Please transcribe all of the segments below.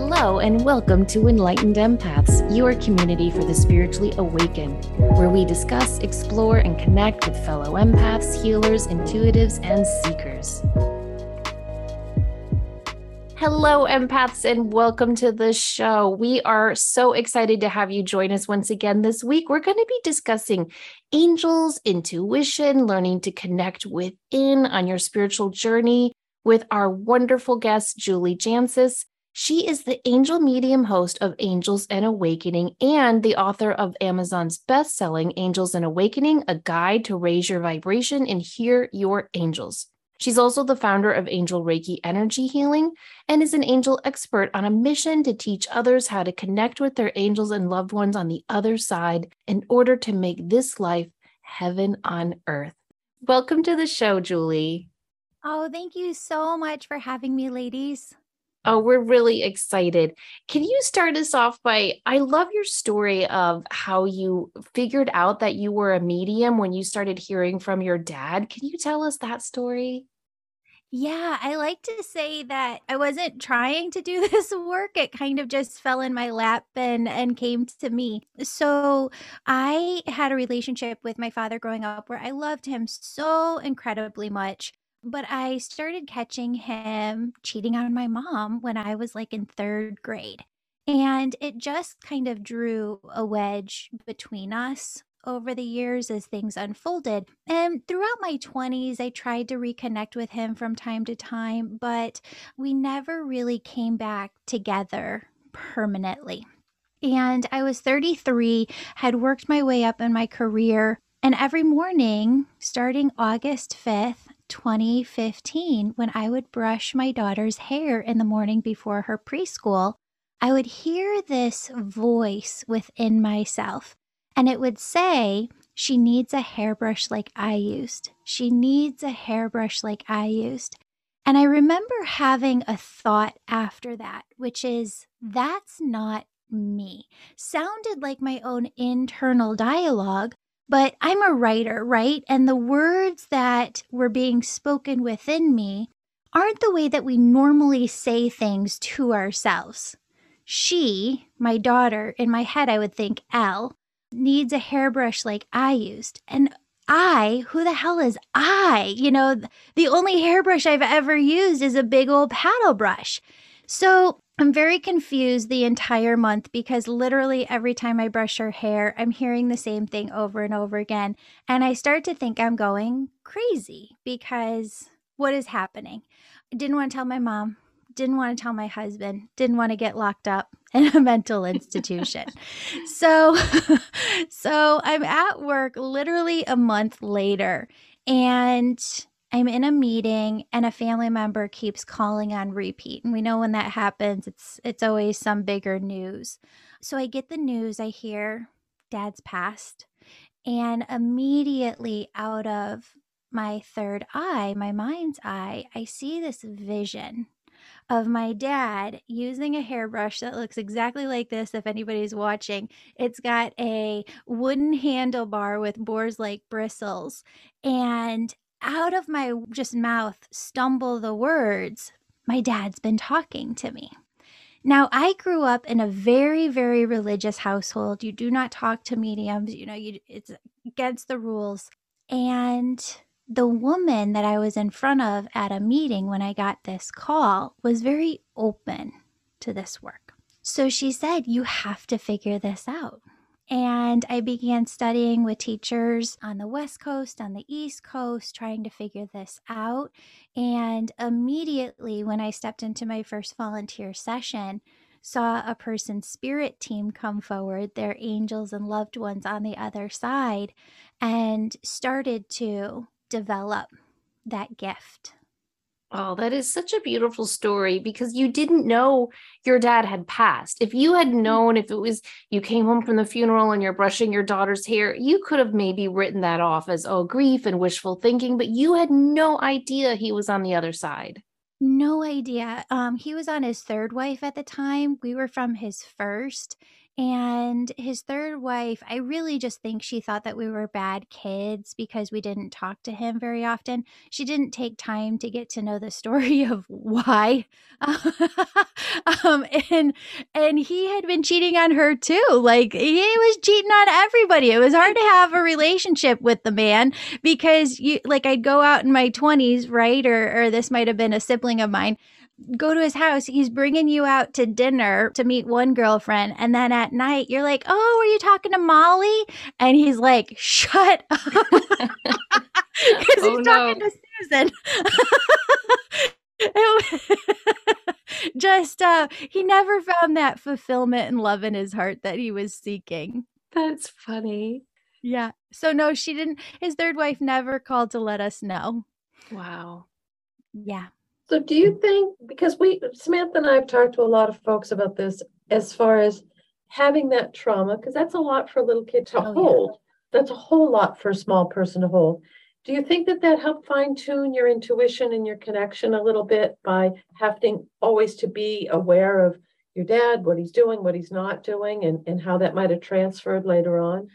Hello, and welcome to Enlightened Empaths, your community for the spiritually awakened, where we discuss, explore, and connect with fellow empaths, healers, intuitives, and seekers. Hello, empaths, and welcome to the show. We are so excited to have you join us once again this week. We're going to be discussing angels, intuition, learning to connect within on your spiritual journey with our wonderful guest, Julie Jancius. She is the angel medium host of Angels and Awakening and the author of Amazon's best selling Angels and Awakening, a guide to raise your vibration and hear your angels. She's also the founder of Angel Reiki Energy Healing and is an angel expert on a mission to teach others how to connect with their angels and loved ones on the other side in order to make this life heaven on earth. Welcome to the show, Julie. Oh, thank you so much for having me, ladies. Oh, we're really excited. Can you start us off by? I love your story of how you figured out that you were a medium when you started hearing from your dad. Can you tell us that story? Yeah, I like to say that I wasn't trying to do this work. It kind of just fell in my lap and and came to me. So, I had a relationship with my father growing up where I loved him so incredibly much. But I started catching him cheating on my mom when I was like in third grade. And it just kind of drew a wedge between us over the years as things unfolded. And throughout my 20s, I tried to reconnect with him from time to time, but we never really came back together permanently. And I was 33, had worked my way up in my career. And every morning, starting August 5th, 2015, when I would brush my daughter's hair in the morning before her preschool, I would hear this voice within myself, and it would say, She needs a hairbrush like I used. She needs a hairbrush like I used. And I remember having a thought after that, which is, That's not me. Sounded like my own internal dialogue, but I'm a writer, right? And the words that were being spoken within me aren't the way that we normally say things to ourselves. She, my daughter, in my head, I would think L, needs a hairbrush like I used. And I, who the hell is I? You know, the only hairbrush I've ever used is a big old paddle brush. So I'm very confused the entire month because literally every time I brush her hair, I'm hearing the same thing over and over again. And I start to think I'm going crazy because what is happening? I didn't want to tell my mom, didn't want to tell my husband, didn't want to get locked up in a mental institution. so so I'm at work literally a month later and I'm in a meeting and a family member keeps calling on repeat. And we know when that happens, it's it's always some bigger news. So I get the news, I hear dad's passed, and immediately out of my third eye, my mind's eye, I see this vision of my dad using a hairbrush that looks exactly like this. If anybody's watching, it's got a wooden handlebar with boars like bristles. And out of my just mouth stumble the words, My dad's been talking to me. Now, I grew up in a very, very religious household. You do not talk to mediums, you know, you, it's against the rules. And the woman that I was in front of at a meeting when I got this call was very open to this work. So she said, You have to figure this out. And I began studying with teachers on the West Coast, on the East Coast, trying to figure this out. And immediately, when I stepped into my first volunteer session, saw a person's spirit team come forward, their angels and loved ones on the other side, and started to develop that gift Oh, that is such a beautiful story because you didn't know your dad had passed. If you had mm. known, if it was you came home from the funeral and you're brushing your daughter's hair, you could have maybe written that off as, oh, grief and wishful thinking, but you had no idea he was on the other side. No idea. Um, he was on his third wife at the time. We were from his first. And his third wife, I really just think she thought that we were bad kids because we didn't talk to him very often. She didn't take time to get to know the story of why. um, and and he had been cheating on her too. Like he was cheating on everybody. It was hard to have a relationship with the man because you like I'd go out in my 20s, right? Or or this might have been a sibling of mine go to his house. He's bringing you out to dinner to meet one girlfriend. And then at night, you're like, Oh, are you talking to Molly? And he's like, Shut up. Because oh, he's no. talking to Susan. just uh he never found that fulfillment and love in his heart that he was seeking that's funny yeah so no she didn't his third wife never called to let us know wow yeah so do you think, because we, Samantha and I have talked to a lot of folks about this as far as having that trauma, because that's a lot for a little kid to oh, hold. Yeah. That's a whole lot for a small person to hold. Do you think that that helped fine tune your intuition and your connection a little bit by having always to be aware of your dad, what he's doing, what he's not doing, and, and how that might have transferred later on?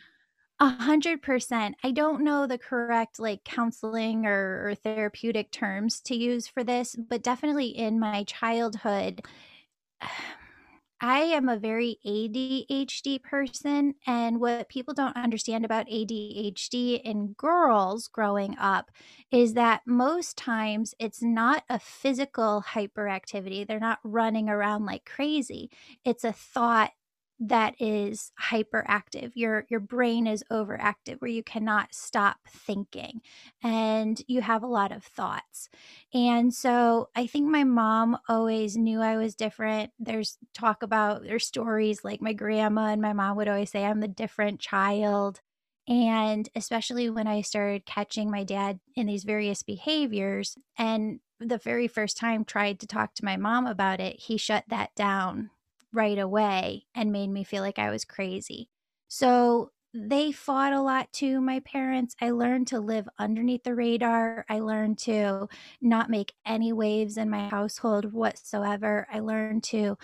A hundred percent. I don't know the correct like counseling or, or therapeutic terms to use for this, but definitely in my childhood, I am a very ADHD person. And what people don't understand about ADHD in girls growing up is that most times it's not a physical hyperactivity. They're not running around like crazy. It's a thought that is hyperactive. Your your brain is overactive where you cannot stop thinking and you have a lot of thoughts. And so i think my mom always knew i was different. There's talk about there's stories like my grandma and my mom would always say i'm the different child. And especially when i started catching my dad in these various behaviors and the very first time tried to talk to my mom about it he shut that down right away and made me feel like I was crazy. So they fought a lot too, my parents. I learned to live underneath the radar. I learned to not make any waves in my household whatsoever. I learned to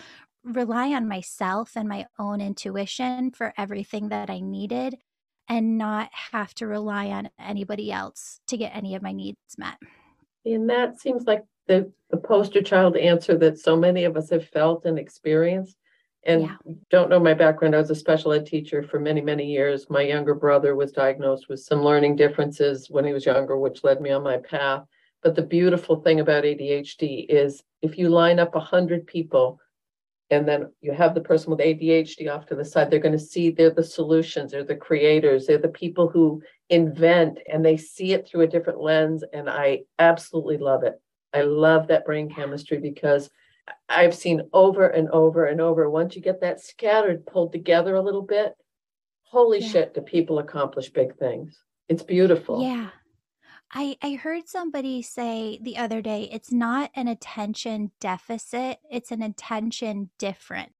rely on myself and my own intuition for everything that I needed and not have to rely on anybody else to get any of my needs met. And that seems like the, the poster child answer that so many of us have felt and experienced. And yeah. don't know my background. I was a special ed teacher for many, many years. My younger brother was diagnosed with some learning differences when he was younger, which led me on my path. But the beautiful thing about ADHD is if you line up 100 people and then you have the person with ADHD off to the side, they're going to see they're the solutions, they're the creators, they're the people who invent and they see it through a different lens. And I absolutely love it. I love that brain chemistry because I've seen over and over and over. Once you get that scattered, pulled together a little bit, holy yeah. shit, do people accomplish big things? It's beautiful. Yeah. I, I heard somebody say the other day, it's not an attention deficit, it's an attention difference.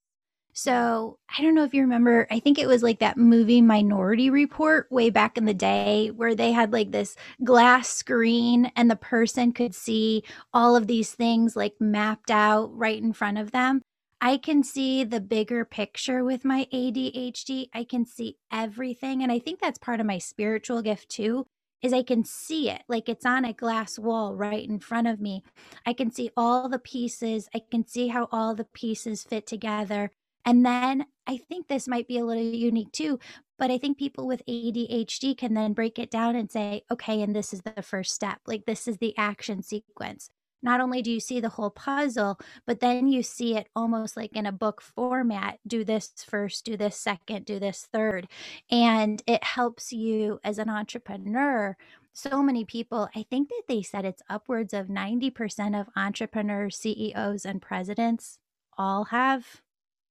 So I don't know if you remember, I think it was like that movie Minority Report way back in the day where they had like this glass screen and the person could see all of these things like mapped out right in front of them. I can see the bigger picture with my ADHD. I can see everything. And I think that's part of my spiritual gift too is I can see it like it's on a glass wall right in front of me. I can see all the pieces. I can see how all the pieces fit together. And then I think this might be a little unique too, but I think people with ADHD can then break it down and say, okay, and this is the first step. Like this is the action sequence. Not only do you see the whole puzzle, but then you see it almost like in a book format do this first, do this second, do this third. And it helps you as an entrepreneur so many people, I think that they said it's upwards of 90% of entrepreneurs, CEOs, and presidents all have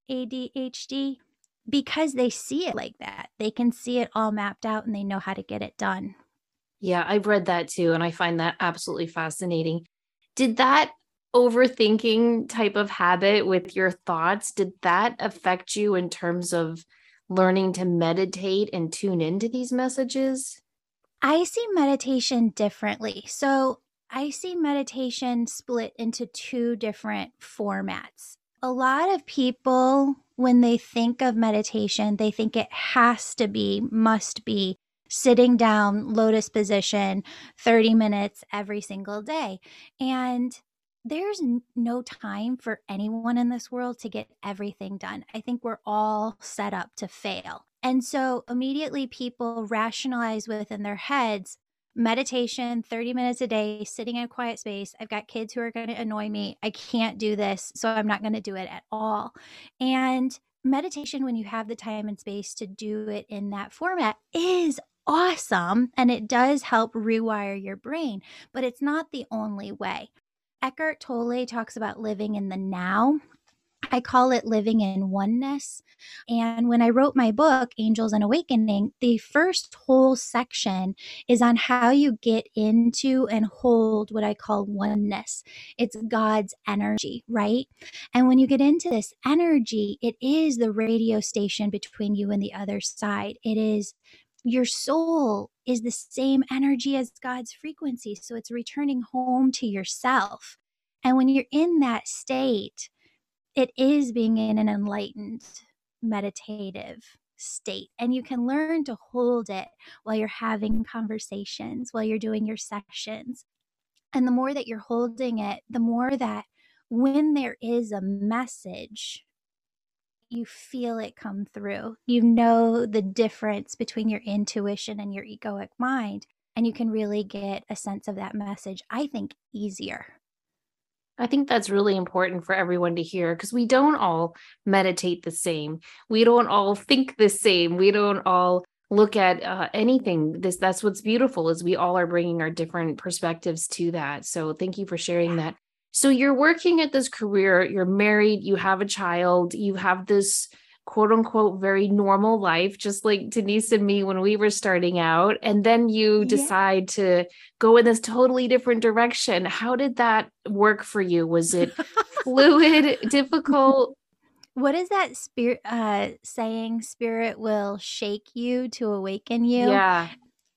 ADHD because they see it like that. They can see it all mapped out and they know how to get it done. Yeah, I've read that too. And I find that absolutely fascinating. Did that overthinking type of habit with your thoughts, did that affect you in terms of learning to meditate and tune into these messages? I see meditation differently. So I see meditation split into two different formats. A lot of people, when they think of meditation, they think it has to be, must be sitting down, lotus position, 30 minutes every single day. And there's no time for anyone in this world to get everything done. I think we're all set up to fail. And so immediately people rationalize within their heads meditation 30 minutes a day sitting in a quiet space. I've got kids who are going to annoy me. I can't do this so i'm not going to do it at all. And meditation when you have the time and space to do it in that format is awesome and it does help rewire your brain but it's not the only way. Eckhart Tolle talks about living in the now. I call it living in oneness. And when I wrote my book, Angels and Awakening, the first whole section is on how you get into and hold what I call oneness. It's God's energy, right? And when you get into this energy, it is the radio station between you and the other side. It is your soul is the same energy as God's frequency. So it's returning home to yourself. And when you're in that state, it is being in an enlightened, meditative state. And you can learn to hold it while you're having conversations, while you're doing your sessions. And the more that you're holding it, the more that when there is a message you feel it come through. You know the difference between your intuition and your egoic mind, and you can really get a sense of that message, I think, easier. I think that's really important for everyone to hear because we don't all meditate the same. We don't all think the same. We don't all look at uh, anything this that's what's beautiful is we all are bringing our different perspectives to that so thank you for sharing that so you're working at this career, you're married, you have a child, you have this quote unquote very normal life, just like Denise and me when we were starting out. And then you decide yeah. to go in this totally different direction. How did that work for you? Was it fluid, difficult? What is that spirit uh saying spirit will shake you to awaken you? Yeah.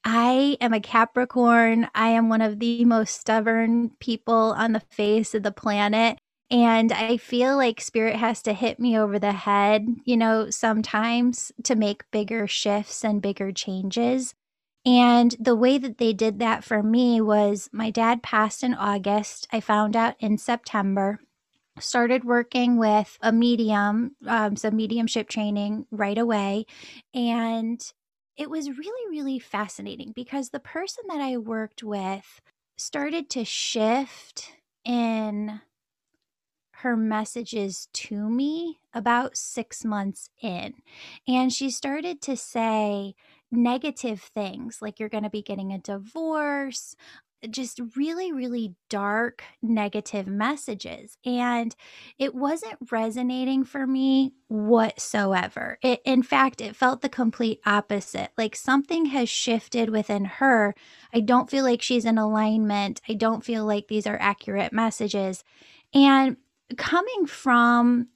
I am a Capricorn. I am one of the most stubborn people on the face of the planet. And I feel like spirit has to hit me over the head, you know, sometimes to make bigger shifts and bigger changes. And the way that they did that for me was my dad passed in August. I found out in September. Started working with a medium, um, some mediumship training right away. And it was really, really fascinating because the person that I worked with started to shift in her messages to me about six months in. And she started to say negative things like, you're going to be getting a divorce just really, really dark, negative messages. And it wasn't resonating for me whatsoever. It, in fact, it felt the complete opposite. Like something has shifted within her. I don't feel like she's in alignment. I don't feel like these are accurate messages. And coming from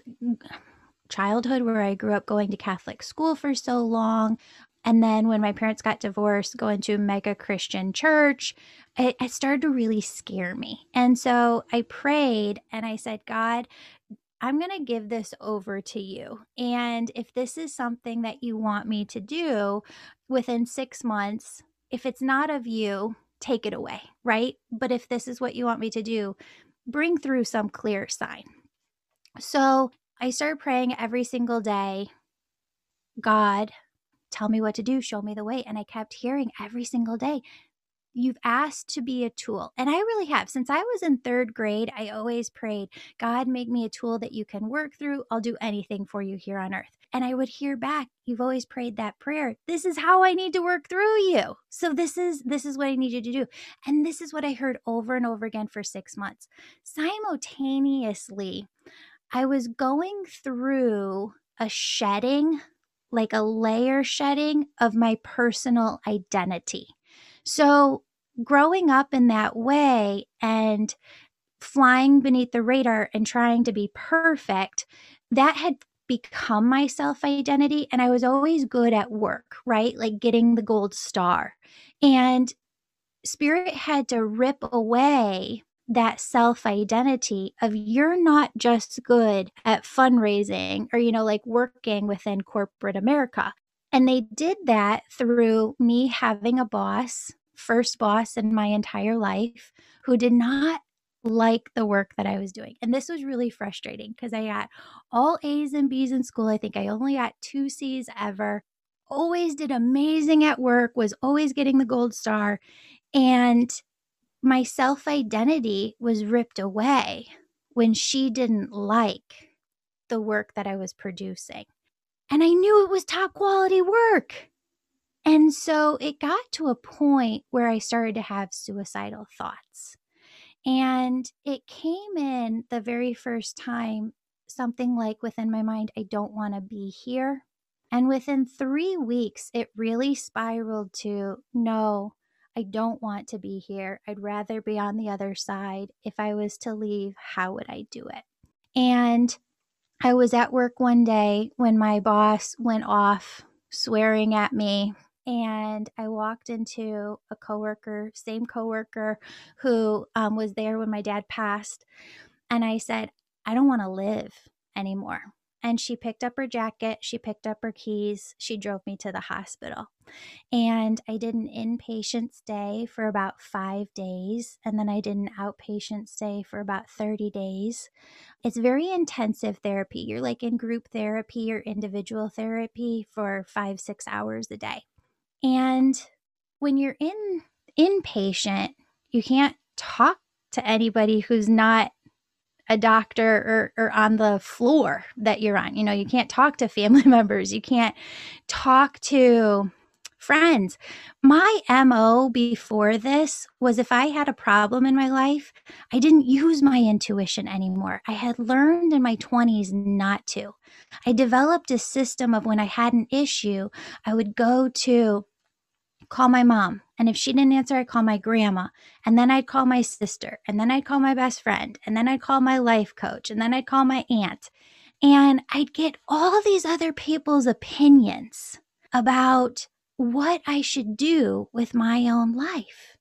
childhood where I grew up going to Catholic school for so long, and then when my parents got divorced, going to a mega Christian church, it, it started to really scare me. And so I prayed and I said, God, I'm going to give this over to you. And if this is something that you want me to do within six months, if it's not of you, take it away, right? But if this is what you want me to do, bring through some clear sign. So I started praying every single day God, tell me what to do, show me the way. And I kept hearing every single day, You've asked to be a tool. And I really have. Since I was in third grade, I always prayed, God, make me a tool that you can work through. I'll do anything for you here on earth. And I would hear back, you've always prayed that prayer. This is how I need to work through you. So this is this is what I need you to do. And this is what I heard over and over again for 6 months. Simultaneously, I was going through a shedding like a layer shedding of my personal identity. So, growing up in that way and flying beneath the radar and trying to be perfect, that had become my self identity. And I was always good at work, right? Like getting the gold star. And spirit had to rip away that self identity of you're not just good at fundraising or, you know, like working within corporate America. And they did that through me having a boss, first boss in my entire life, who did not like the work that I was doing. And this was really frustrating because I got all A's and B's in school. I think I only got two C's ever. Always did amazing at work, was always getting the gold star. And my self identity was ripped away when she didn't like the work that I was producing. And I knew it was top quality work. And so it got to a point where I started to have suicidal thoughts. And it came in the very first time, something like within my mind, I don't want to be here. And within three weeks, it really spiraled to no, I don't want to be here. I'd rather be on the other side. If I was to leave, how would I do it? And I was at work one day when my boss went off swearing at me and I walked into a coworker, same coworker who um, was there when my dad passed, and I said, "I don't want to live anymore." And she picked up her jacket, she picked up her keys, she drove me to the hospital. And I did an inpatient stay for about five days. And then I did an outpatient stay for about 30 days. It's very intensive therapy. You're like in group therapy or individual therapy for five, six hours a day. And when you're in inpatient, you can't talk to anybody who's not a doctor or, or on the floor that you're on. You know, you can't talk to family members, you can't talk to friends. My MO before this was if I had a problem in my life, I didn't use my intuition anymore. I had learned in my 20s not to. I developed a system of when I had an issue, I would go to call my mom. And if she didn't answer, I'd call my grandma. And then I'd call my sister. And then I'd call my best friend. And then I'd call my life coach. And then I'd call my aunt. And I'd get all these other people's opinions about what I should do with my own life.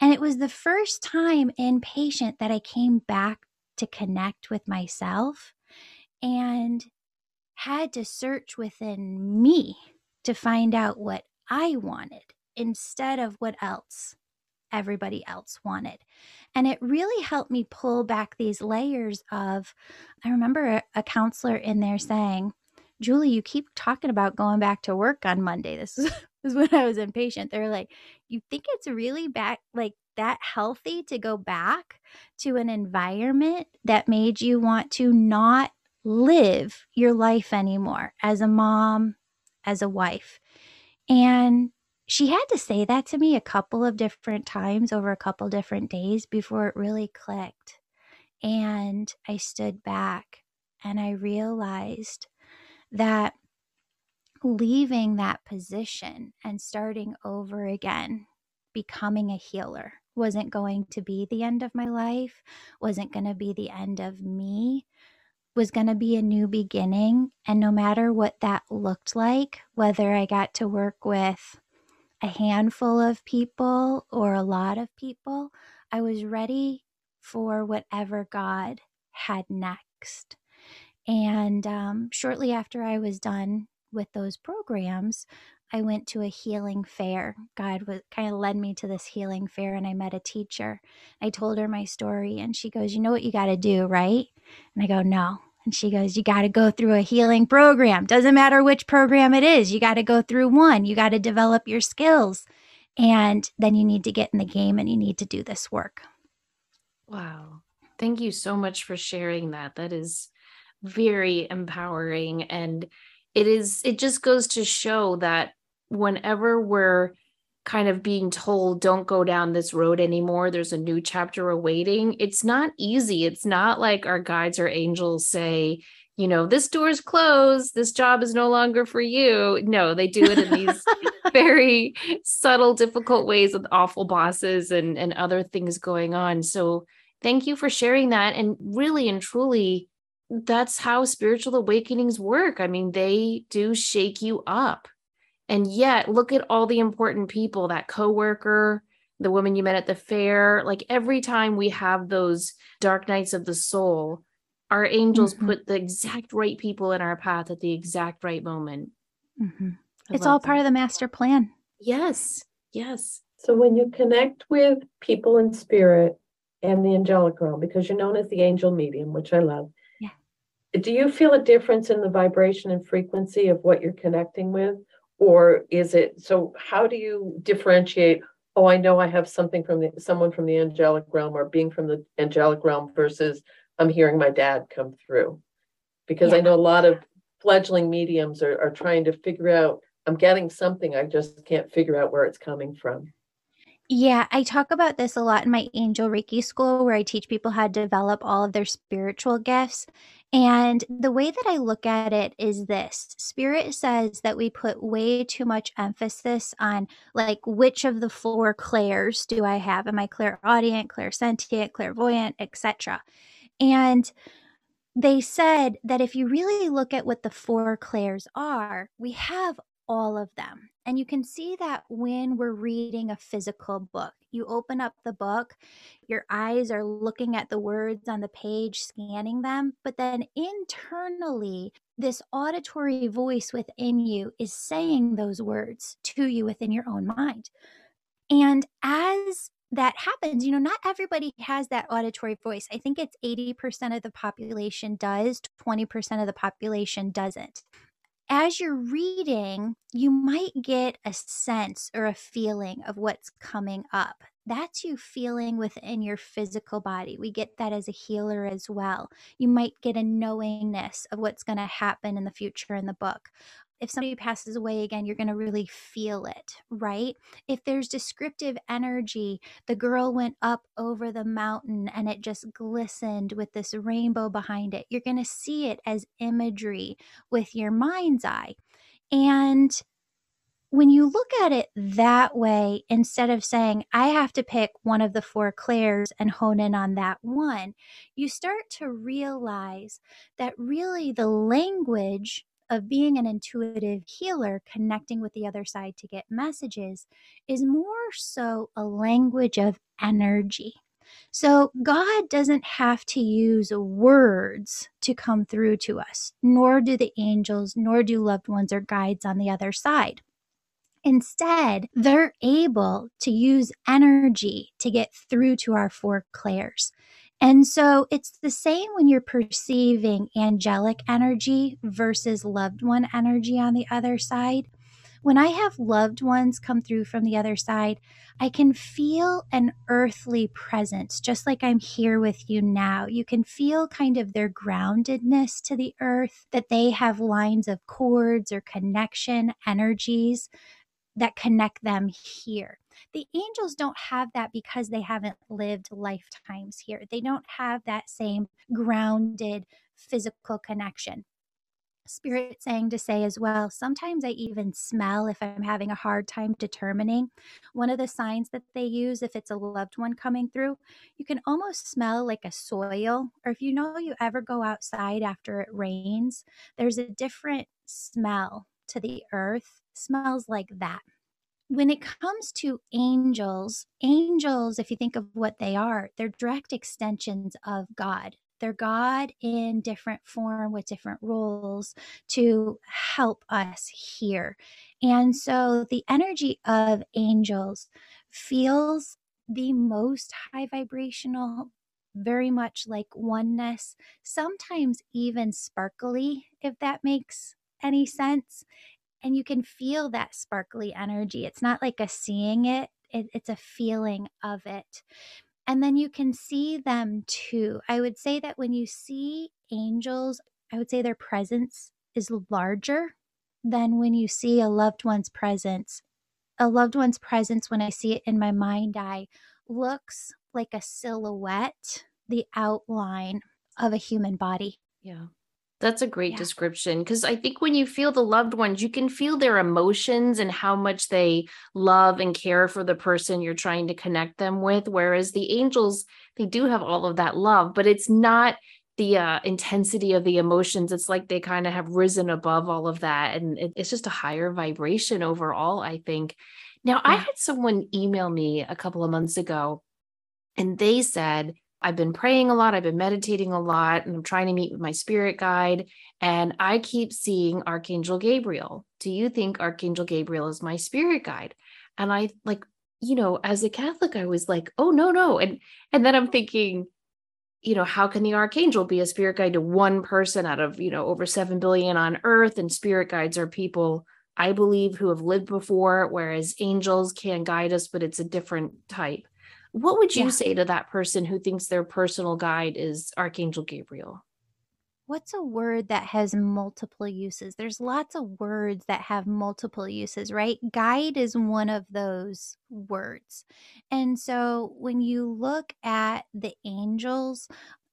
And it was the first time inpatient that I came back to connect with myself and had to search within me to find out what I wanted instead of what else everybody else wanted. And it really helped me pull back these layers of, I remember a, a counselor in there saying, Julie, you keep talking about going back to work on Monday. This is, this is when I was impatient. They're like, you think it's really back, like that healthy to go back to an environment that made you want to not live your life anymore as a mom, as a wife. And she had to say that to me a couple of different times over a couple different days before it really clicked. And I stood back and I realized that leaving that position and starting over again, becoming a healer, wasn't going to be the end of my life, wasn't going to be the end of me, was going to be a new beginning. And no matter what that looked like, whether I got to work with a handful of people or a lot of people. I was ready for whatever God had next. And um, shortly after I was done with those programs, I went to a healing fair. God was kind of led me to this healing fair, and I met a teacher. I told her my story, and she goes, "You know what you got to do, right?" And I go, "No." And she goes, You got to go through a healing program. Doesn't matter which program it is, you got to go through one. You got to develop your skills. And then you need to get in the game and you need to do this work. Wow. Thank you so much for sharing that. That is very empowering. And it is, it just goes to show that whenever we're kind of being told don't go down this road anymore there's a new chapter awaiting it's not easy it's not like our guides or angels say you know this door is closed this job is no longer for you no they do it in these very subtle difficult ways with awful bosses and and other things going on so Thank you for sharing that. And really and truly, that's how spiritual awakenings work. I mean, they do shake you up. And yet, look at all the important people that coworker, the woman you met at the fair. Like every time we have those dark nights of the soul, our angels mm-hmm. put the exact right people in our path at the exact right moment. Mm-hmm. It's all that. part of the master plan. Yes. Yes. So when you connect with people in spirit and the angelic realm, because you're known as the angel medium, which I love. Yeah. Do you feel a difference in the vibration and frequency of what you're connecting with? Or is it so how do you differentiate? Oh, I know I have something from the someone from the angelic realm or being from the angelic realm versus I'm hearing my dad come through. Because yeah. I know a lot of fledgling mediums are, are trying to figure out I'm getting something, I just can't figure out where it's coming from. Yeah, I talk about this a lot in my Angel Reiki school where I teach people how to develop all of their spiritual gifts. And the way that I look at it is this Spirit says that we put way too much emphasis on like which of the four clairs do I have? Am I clairaudient, clairsentient, clairvoyant, etc. And they said that if you really look at what the four clairs are, we have all of them. And you can see that when we're reading a physical book. You open up the book, your eyes are looking at the words on the page, scanning them, but then internally, this auditory voice within you is saying those words to you within your own mind. And as that happens, you know, not everybody has that auditory voice. I think it's 80% of the population does, 20% of the population doesn't as you're reading, you might get a sense or a feeling of what's coming up. That's you feeling within your physical body. We get that as a healer as well. You might get a knowingness of what's going to happen in the future in the book if somebody passes away again, you're going to really feel it, right? If there's descriptive energy, the girl went up over the mountain and it just glistened with this rainbow behind it. You're going to see it as imagery with your mind's eye. And when you look at it that way, instead of saying, I have to pick one of the four clairs and hone in on that one, you start to realize that really the language of being an intuitive healer, connecting with the other side to get messages, is more so a language of energy. So, God doesn't have to use words to come through to us, nor do the angels, nor do loved ones or guides on the other side. Instead, they're able to use energy to get through to our four clairs. And so it's the same when you're perceiving angelic energy versus loved one energy on the other side. When I have loved ones come through from the other side, I can feel an earthly presence, just like I'm here with you now. You can feel kind of their groundedness to the earth, that they have lines of cords or connection energies that connect them here. The angels don't have that because they haven't lived lifetimes here. They don't have that same grounded physical connection. Spirit saying to say as well, sometimes I even smell if I'm having a hard time determining. One of the signs that they use if it's a loved one coming through, you can almost smell like a soil. Or if you know you ever go outside after it rains, there's a different smell to the earth, smells like that when it comes to angels, angels, if you think of what they are, they're direct extensions of God. They're God in different form with different roles to help us here. And so the energy of angels feels the most high vibrational, very much like oneness, sometimes even sparkly, if that makes any sense and you can feel that sparkly energy. It's not like a seeing it, it it's a feeling of it. And then you can see them too. I would say that when you see angels, I would say their presence is larger than when you see a loved one's presence. A loved one's presence, when I see it in my mind eye, looks like a silhouette, the outline of a human body. Yeah. That's a great yeah. description because I think when you feel the loved ones, you can feel their emotions and how much they love and care for the person you're trying to connect them with. Whereas the angels, they do have all of that love, but it's not the uh, intensity of the emotions. It's like they kind of have risen above all of that. And it, it's just a higher vibration overall, I think. Now, yeah. I had someone email me a couple of months ago and they said, I've been praying a lot, I've been meditating a lot, and I'm trying to meet with my spirit guide. And I keep seeing Archangel Gabriel. Do you think Archangel Gabriel is my spirit guide? And I like, you know, as a Catholic, I was like, oh no, no. And and then I'm thinking, you know, how can the archangel be a spirit guide to one person out of, you know, over 7 billion on earth? And spirit guides are people, I believe, who have lived before, whereas angels can guide us, but it's a different type. What would you yeah. say to that person who thinks their personal guide is Archangel Gabriel? What's a word that has multiple uses? There's lots of words that have multiple uses, right? Guide is one of those words. And so when you look at the angels,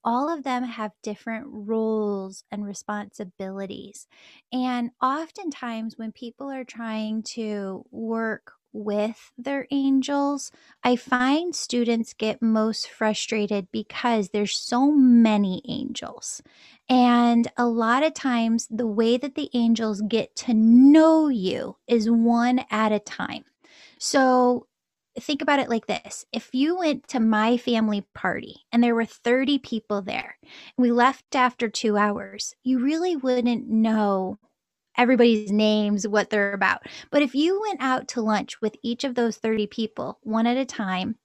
all of them have different roles and responsibilities. And oftentimes, when people are trying to work with their angels, I find students get most frustrated because there's so many angels. And a lot of times the way that the angels get to know you is one at a time. So think about it like this if you went to my family party and there were 30 people there, we left after two hours, you really wouldn't know everybody's names, what they're about. But if you went out to lunch with each of those 30 people one at a time,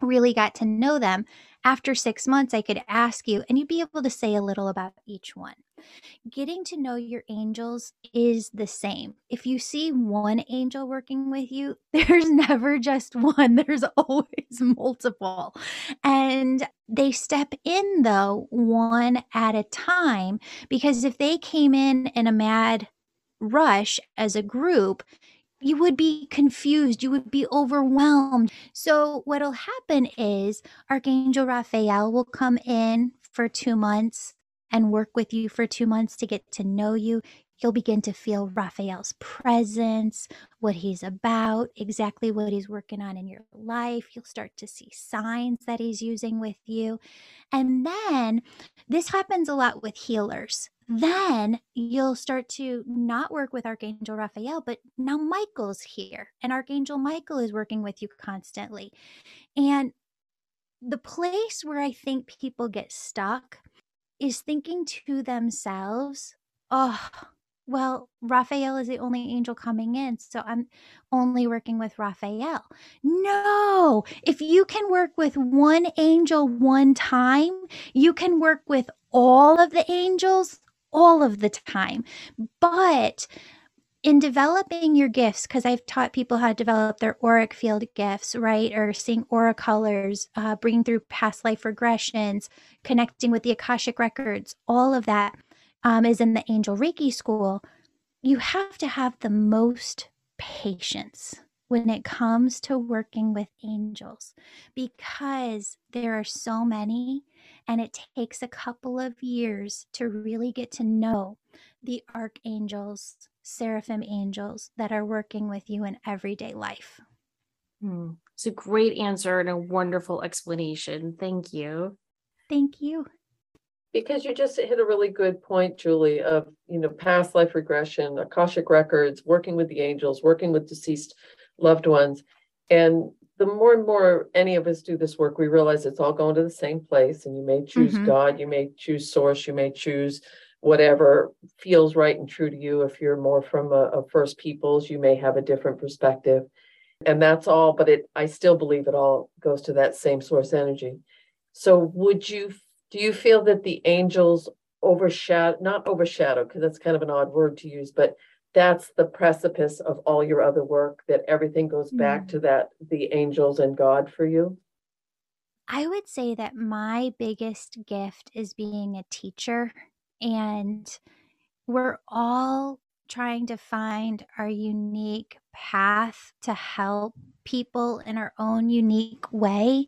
really got to know them, after six months, I could ask you and you'd be able to say a little about each one. Getting to know your angels is the same. If you see one angel working with you, there's never just one, there's always multiple. And they step in, though, one at a time, because if they came in in a mad rush as a group, you would be confused, you would be overwhelmed. So, what'll happen is Archangel Raphael will come in for two months and work with you for two months to get to know you. You'll begin to feel Raphael's presence, what he's about, exactly what he's working on in your life. You'll start to see signs that he's using with you. And then this happens a lot with healers then you'll start to not work with Archangel Raphael, but now Michael's here and Archangel Michael is working with you constantly. And the place where I think people get stuck is thinking to themselves, oh, well, Raphael is the only angel coming in, so I'm only working with Raphael. No, if you can work with one angel one time, you can work with all of the angels all of the time. But in developing your gifts, because I've taught people how to develop their auric field gifts, right? Or seeing aura colors, uh, bringing through past life regressions, connecting with the Akashic records, all of that um, is in the Angel Reiki school. You have to have the most patience when it comes to working with angels because there are so many and it takes a couple of years to really get to know the archangels, seraphim angels that are working with you in everyday life. Hmm. It's a great answer and a wonderful explanation. Thank you. Thank you. Because you just hit a really good point, Julie, of you know, past life regression, Akashic records, working with the angels, working with deceased loved ones. And the more and more any of us do this work, we realize it's all going to the same place. And you may choose mm-hmm. God, you may choose source, you may choose whatever feels right and true to you. If you're more from a, a First Peoples, you may have a different perspective. And that's all, but it I still believe it all goes to that same source energy. So would you do you feel that the angels overshadow not overshadow, because that's kind of an odd word to use, but that's the precipice of all your other work that everything goes back mm. to that the angels and god for you i would say that my biggest gift is being a teacher and we're all trying to find our unique path to help people in our own unique way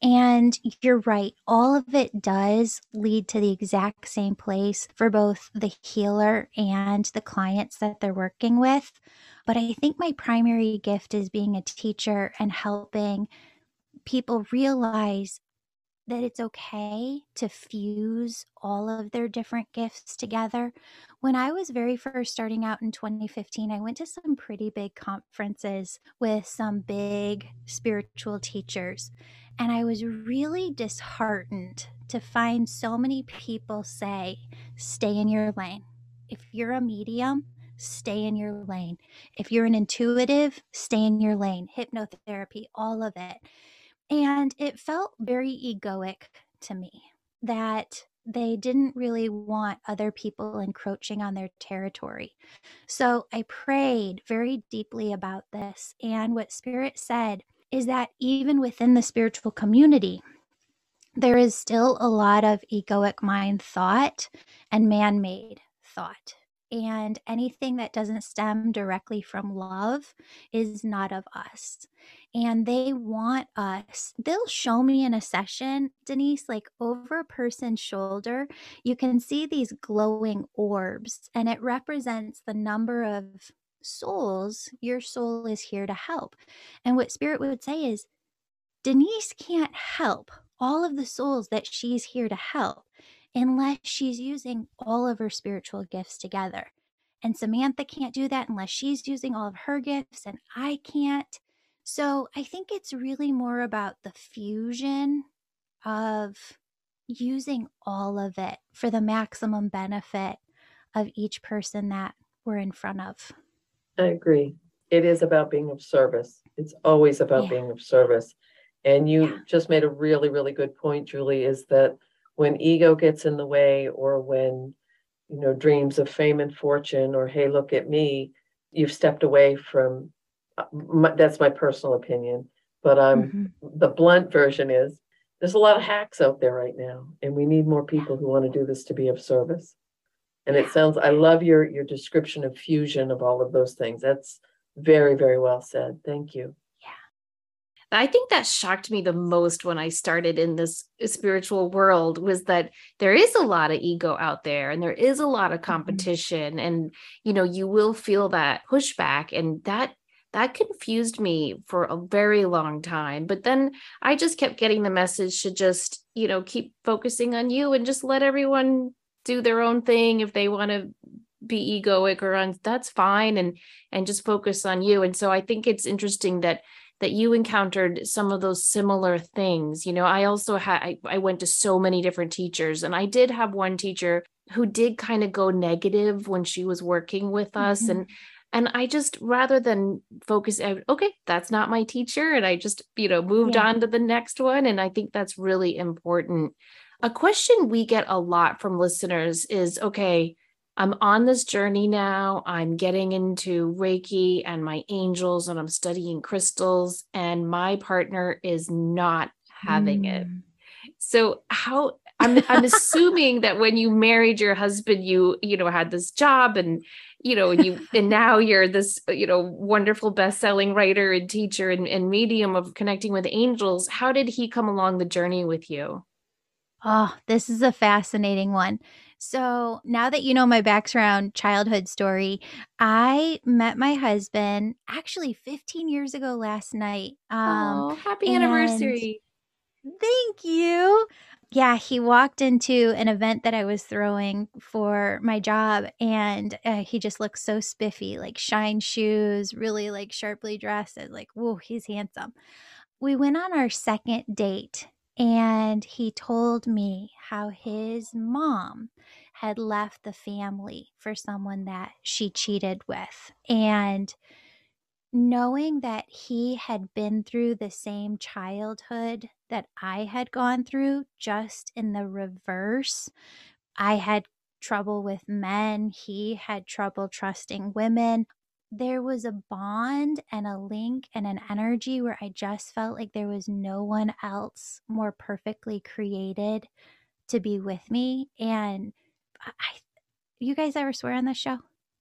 And you're right, all of it does lead to the exact same place for both the healer and the clients that they're working with. But I think my primary gift is being a teacher and helping people realize that it's okay to fuse all of their different gifts together. When I was very first starting out in 2015, I went to some pretty big conferences with some big spiritual teachers, and I was really disheartened to find so many people say, stay in your lane. If you're a medium, stay in your lane. If you're an intuitive, stay in your lane. Hypnotherapy, all of it. And it felt very egoic to me that they didn't really want other people encroaching on their territory. So I prayed very deeply about this. And what Spirit said is that even within the spiritual community, there is still a lot of egoic mind thought and man made thought. And anything that doesn't stem directly from love is not of us and they want us. They'll show me in a session, Denise, like over a person's shoulder, you can see these glowing orbs, and it represents the number of souls your soul is here to help. And what Spirit would say is, Denise can't help all of the souls that she's here to help unless she's using all of her spiritual gifts together. And Samantha can't do that unless she's using all of her gifts, and I can't. So I think it's really more about the fusion of using all of it for the maximum benefit of each person that we're in front of. I agree. It is about being of service. It's always about yeah. being of service. And you yeah. just made a really, really good point, Julie, is that when ego gets in the way or when, you know, dreams of fame and fortune or, hey, look at me, you've stepped away from my, that's my personal opinion. But um, mm-hmm. the blunt version is there's a lot of hacks out there right now, and we need more people who want to do this to be of service. And it sounds I love your your description of fusion of all of those things. That's very very well said. Thank you. Yeah. I think that shocked me the most when I started in this spiritual world was that there is a lot of ego out there and there is a lot of mm-hmm. competition and you know you will feel that pushback and that that confused me for a very long time but then i just kept getting the message to just you know keep focusing on you and just let everyone do their own thing if they want to be egoic or on that's fine and and just focus on you and so i think it's interesting that that you encountered some of those similar things you know i also had I, I went to so many different teachers and i did have one teacher who did kind of go negative when she was working with us mm-hmm. and and i just rather than focus out, okay that's not my teacher and i just you know moved yeah. on to the next one and i think that's really important a question we get a lot from listeners is okay i'm on this journey now i'm getting into reiki and my angels and i'm studying crystals and my partner is not having mm. it so how I'm I'm assuming that when you married your husband, you you know had this job and you know and you and now you're this you know wonderful best-selling writer and teacher and, and medium of connecting with angels. How did he come along the journey with you? Oh, this is a fascinating one. So now that you know my background childhood story, I met my husband actually 15 years ago last night. Um, oh, happy anniversary. Thank you yeah, he walked into an event that I was throwing for my job and uh, he just looked so spiffy, like shine shoes, really like sharply dressed. And like, whoa, he's handsome. We went on our second date and he told me how his mom had left the family for someone that she cheated with. And knowing that he had been through the same childhood that I had gone through, just in the reverse. I had trouble with men, he had trouble trusting women. There was a bond and a link and an energy where I just felt like there was no one else more perfectly created to be with me. And I, you guys ever swear on this show?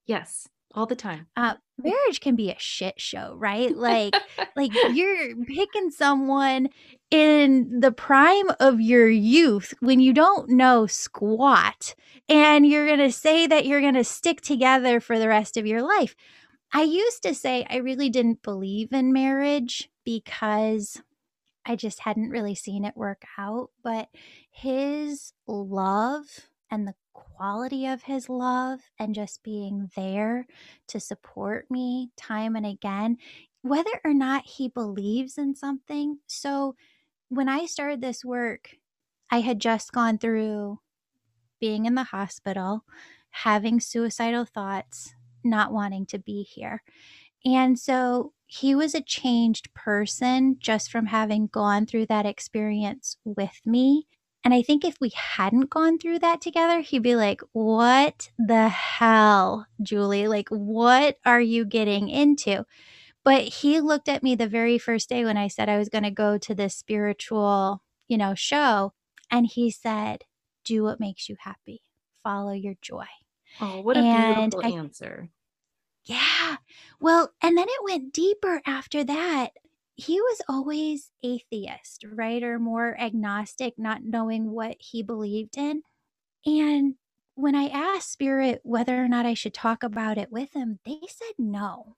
Yes all the time. Uh, marriage can be a shit show, right? Like, like you're picking someone in the prime of your youth when you don't know squat, and you're gonna say that you're gonna stick together for the rest of your life. I used to say I really didn't believe in marriage because I just hadn't really seen it work out. But his love and the quality of his love and just being there to support me time and again, whether or not he believes in something. So when I started this work, I had just gone through being in the hospital, having suicidal thoughts, not wanting to be here. And so he was a changed person just from having gone through that experience with me. And I think if we hadn't gone through that together, he'd be like, What the hell, Julie? Like, what are you getting into? But he looked at me the very first day when I said I was going to go to this spiritual, you know, show. And he said, Do what makes you happy, follow your joy. Oh, what a and beautiful I, answer. Yeah. Well, and then it went deeper after that. He was always atheist, right? Or more agnostic, not knowing what he believed in. And when I asked Spirit whether or not I should talk about it with him, they said no.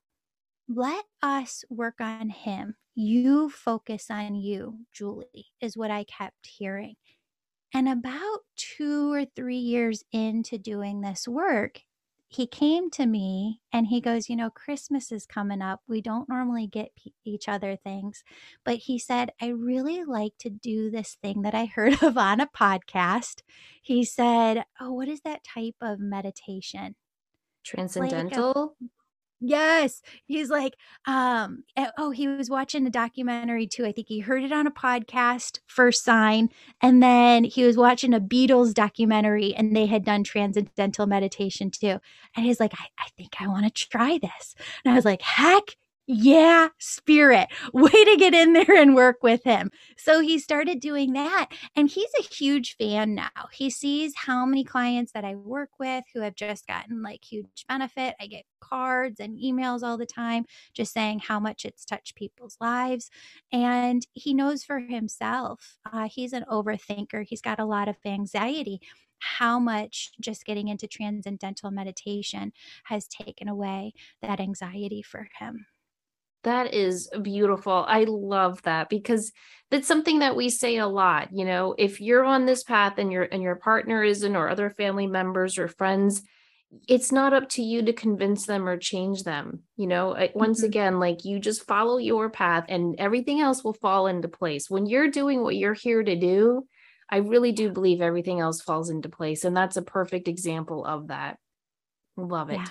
Let us work on him. You focus on you, Julie, is what I kept hearing. And about two or three years into doing this work, he came to me and he goes, You know, Christmas is coming up. We don't normally get p- each other things. But he said, I really like to do this thing that I heard of on a podcast. He said, Oh, what is that type of meditation? Transcendental? Like Yes. He's like, um, eh, oh, he was watching a documentary too. I think he heard it on a podcast, first sign. And then he was watching a Beatles documentary and they had done transcendental meditation too. And he's like, I, I think I want to try this. And I was like, heck yeah, spirit, way to get in there and work with him. So he started doing that. And he's a huge fan now. He sees how many clients that I work with who have just gotten like huge benefit. I get cards and emails all the time just saying how much it's touched people's lives. And he knows for himself, uh, he's an overthinker, he's got a lot of anxiety how much just getting into transcendental meditation has taken away that anxiety for him. That is beautiful. I love that because that's something that we say a lot, you know, if you're on this path and your and your partner isn't or other family members or friends, it's not up to you to convince them or change them. You know, once mm-hmm. again, like you just follow your path and everything else will fall into place. When you're doing what you're here to do, I really do believe everything else falls into place and that's a perfect example of that. Love it. Yeah.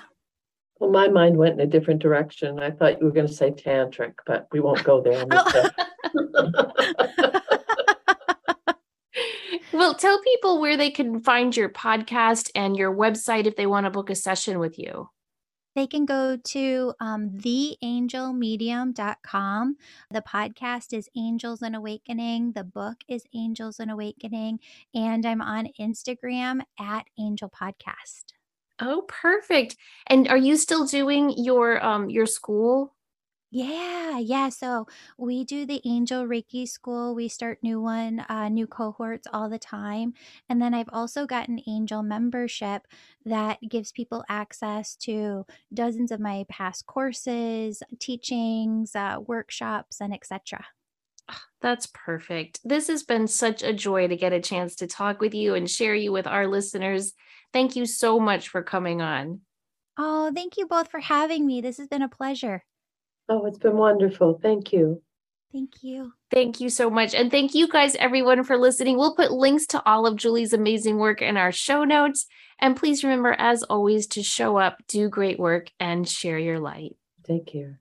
Well, my mind went in a different direction. I thought you were going to say tantric, but we won't go there. Oh. well, tell people where they can find your podcast and your website if they want to book a session with you. They can go to um, theangelmedium.com. The podcast is Angels and Awakening. The book is Angels and Awakening. And I'm on Instagram at Angel Podcast. Oh, perfect. And are you still doing your um your school? Yeah, yeah. So we do the Angel Reiki School. We start new one, uh, new cohorts all the time. And then I've also got an Angel membership that gives people access to dozens of my past courses, teachings, uh, workshops, and etc. That's perfect. This has been such a joy to get a chance to talk with you and share you with our listeners. Thank you so much for coming on. Oh, thank you both for having me. This has been a pleasure. Oh, it's been wonderful. Thank you. Thank you. Thank you so much. And thank you guys, everyone, for listening. We'll put links to all of Julie's amazing work in our show notes. And please remember, as always, to show up, do great work, and share your light. Take care.